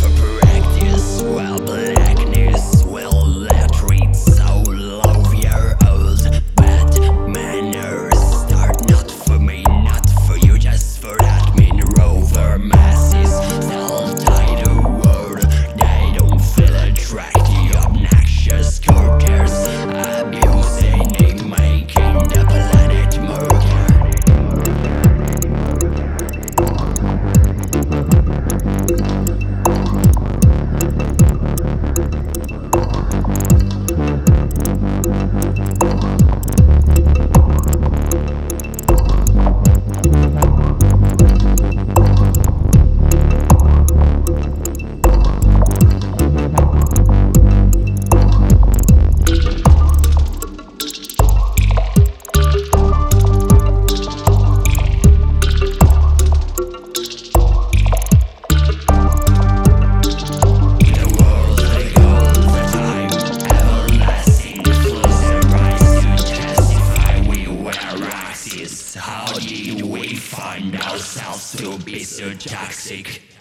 for practice while blackness It's so toxic.